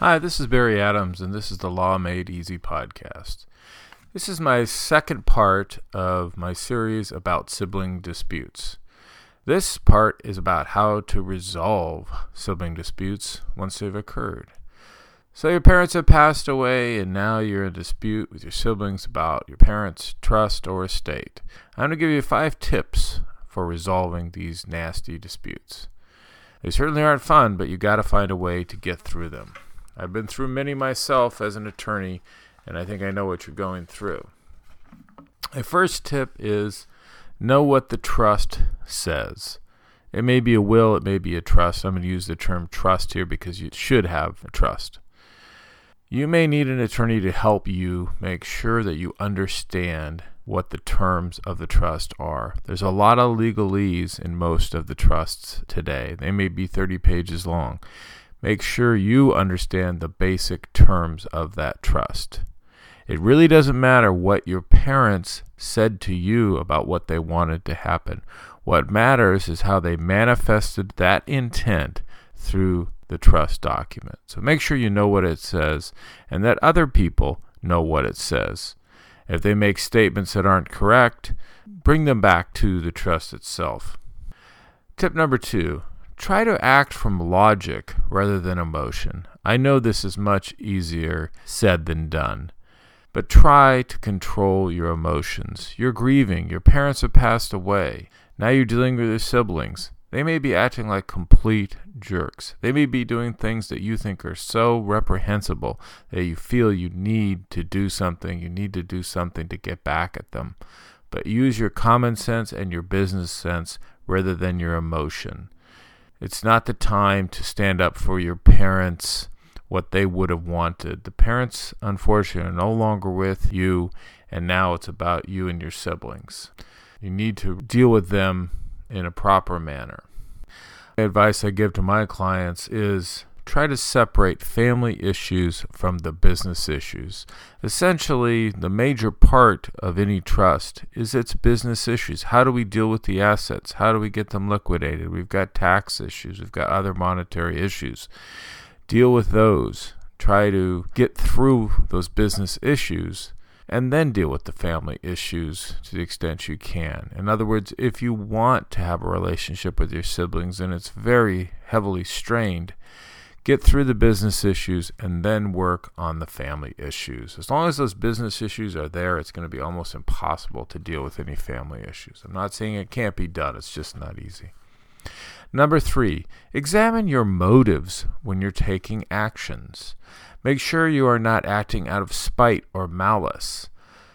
Hi, this is Barry Adams, and this is the Law Made Easy podcast. This is my second part of my series about sibling disputes. This part is about how to resolve sibling disputes once they've occurred. So, your parents have passed away, and now you're in a dispute with your siblings about your parents' trust or estate. I'm going to give you five tips for resolving these nasty disputes. They certainly aren't fun, but you got to find a way to get through them. I've been through many myself as an attorney, and I think I know what you're going through. My first tip is know what the trust says. It may be a will, it may be a trust. I'm going to use the term trust here because you should have a trust. You may need an attorney to help you make sure that you understand what the terms of the trust are. There's a lot of legalese in most of the trusts today. They may be 30 pages long make sure you understand the basic terms of that trust. It really doesn't matter what your parents said to you about what they wanted to happen. What matters is how they manifested that intent through the trust document. So make sure you know what it says and that other people know what it says. If they make statements that aren't correct, bring them back to the trust itself. Tip number two try to act from logic rather than emotion. I know this is much easier said than done, but try to control your emotions. You're grieving, your parents have passed away. Now you're dealing with your siblings. They may be acting like complete jerks. They may be doing things that you think are so reprehensible that you feel you need to do something. You need to do something to get back at them. But use your common sense and your business sense rather than your emotion. It's not the time to stand up for your parents, what they would have wanted. The parents, unfortunately, are no longer with you, and now it's about you and your siblings. You need to deal with them in a proper manner. The advice I give to my clients is try to separate family issues from the business issues. Essentially, the major part of any trust is its business issues. How do we deal with the assets? How do we get them liquidated? We've got tax issues, we've got other monetary issues. Deal with those. Try to get through those business issues and then deal with the family issues to the extent you can. In other words, if you want to have a relationship with your siblings and it's very heavily strained, get through the business issues and then work on the family issues. As long as those business issues are there, it's going to be almost impossible to deal with any family issues. I'm not saying it can't be done, it's just not easy. Number three, examine your motives when you're taking actions. Make sure you are not acting out of spite or malice.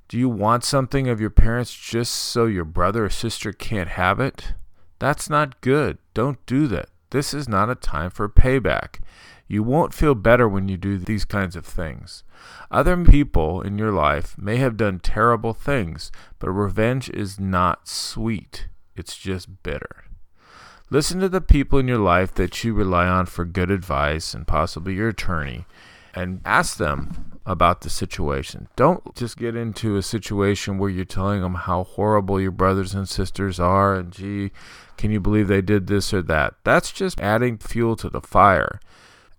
Do you want something of your parents just so your brother or sister can't have it? That's not good. Don't do that. This is not a time for payback. You won't feel better when you do these kinds of things. Other people in your life may have done terrible things, but revenge is not sweet. It's just bitter. Listen to the people in your life that you rely on for good advice and possibly your attorney and ask them about the situation. Don't just get into a situation where you're telling them how horrible your brothers and sisters are and gee, can you believe they did this or that? That's just adding fuel to the fire.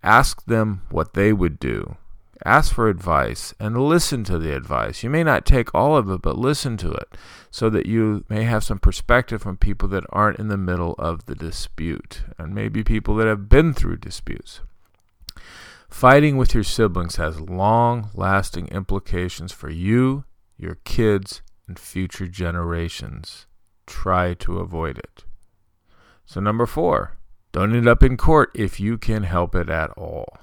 Ask them what they would do. Ask for advice and listen to the advice. You may not take all of it, but listen to it so that you may have some perspective from people that aren't in the middle of the dispute and maybe people that have been through disputes. Fighting with your siblings has long lasting implications for you, your kids, and future generations. Try to avoid it. So, number four, don't end up in court if you can help it at all.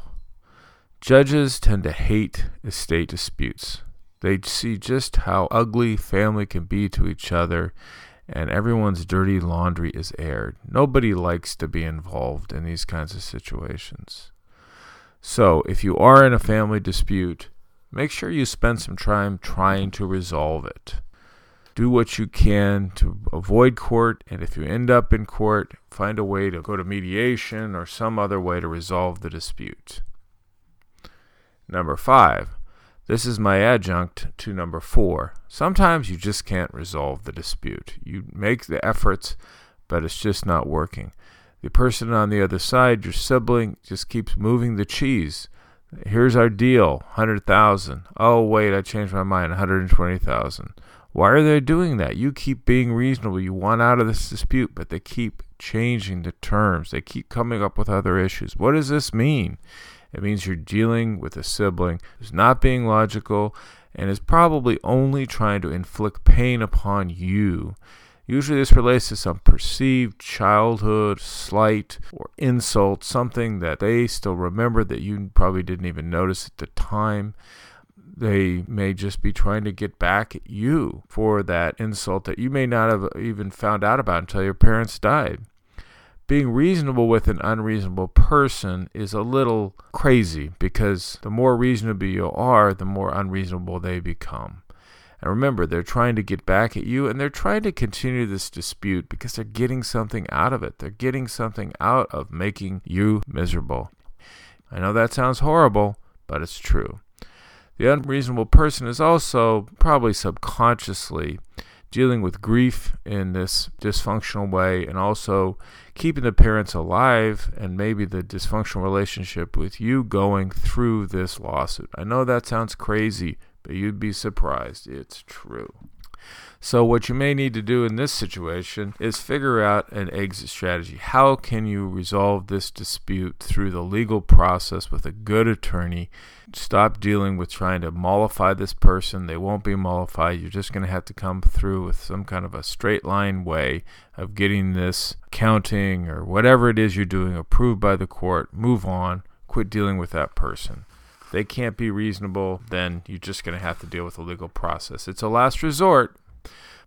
Judges tend to hate estate disputes. They see just how ugly family can be to each other, and everyone's dirty laundry is aired. Nobody likes to be involved in these kinds of situations. So, if you are in a family dispute, make sure you spend some time trying to resolve it do what you can to avoid court. And if you end up in court, find a way to go to mediation or some other way to resolve the dispute. Number five, this is my adjunct to number four. Sometimes you just can't resolve the dispute. You make the efforts, but it's just not working. The person on the other side, your sibling, just keeps moving the cheese. Here's our deal, 100,000. Oh, wait, I changed my mind, 120,000. Why are they doing that? You keep being reasonable. You want out of this dispute, but they keep changing the terms. They keep coming up with other issues. What does this mean? It means you're dealing with a sibling who's not being logical and is probably only trying to inflict pain upon you. Usually, this relates to some perceived childhood slight or insult, something that they still remember that you probably didn't even notice at the time. They may just be trying to get back at you for that insult that you may not have even found out about until your parents died. Being reasonable with an unreasonable person is a little crazy because the more reasonable you are, the more unreasonable they become. And remember, they're trying to get back at you and they're trying to continue this dispute because they're getting something out of it. They're getting something out of making you miserable. I know that sounds horrible, but it's true. The unreasonable person is also probably subconsciously dealing with grief in this dysfunctional way and also keeping the parents alive and maybe the dysfunctional relationship with you going through this lawsuit. I know that sounds crazy, but you'd be surprised. It's true. So, what you may need to do in this situation is figure out an exit strategy. How can you resolve this dispute through the legal process with a good attorney? Stop dealing with trying to mollify this person. They won't be mollified. You're just going to have to come through with some kind of a straight line way of getting this counting or whatever it is you're doing approved by the court. Move on. Quit dealing with that person they can't be reasonable, then you're just going to have to deal with the legal process. It's a last resort,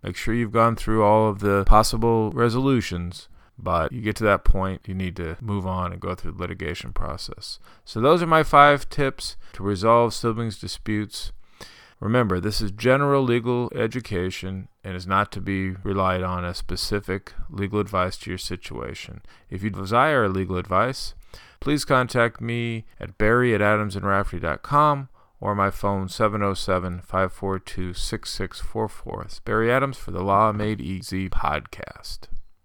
Make sure you've gone through all of the possible resolutions. But you get to that point, you need to move on and go through the litigation process. So, those are my five tips to resolve siblings' disputes. Remember, this is general legal education and is not to be relied on as specific legal advice to your situation. If you desire legal advice, please contact me at barry at adamsandrafferty.com or my phone 707 542 6644. It's Barry Adams for the Law Made Easy podcast.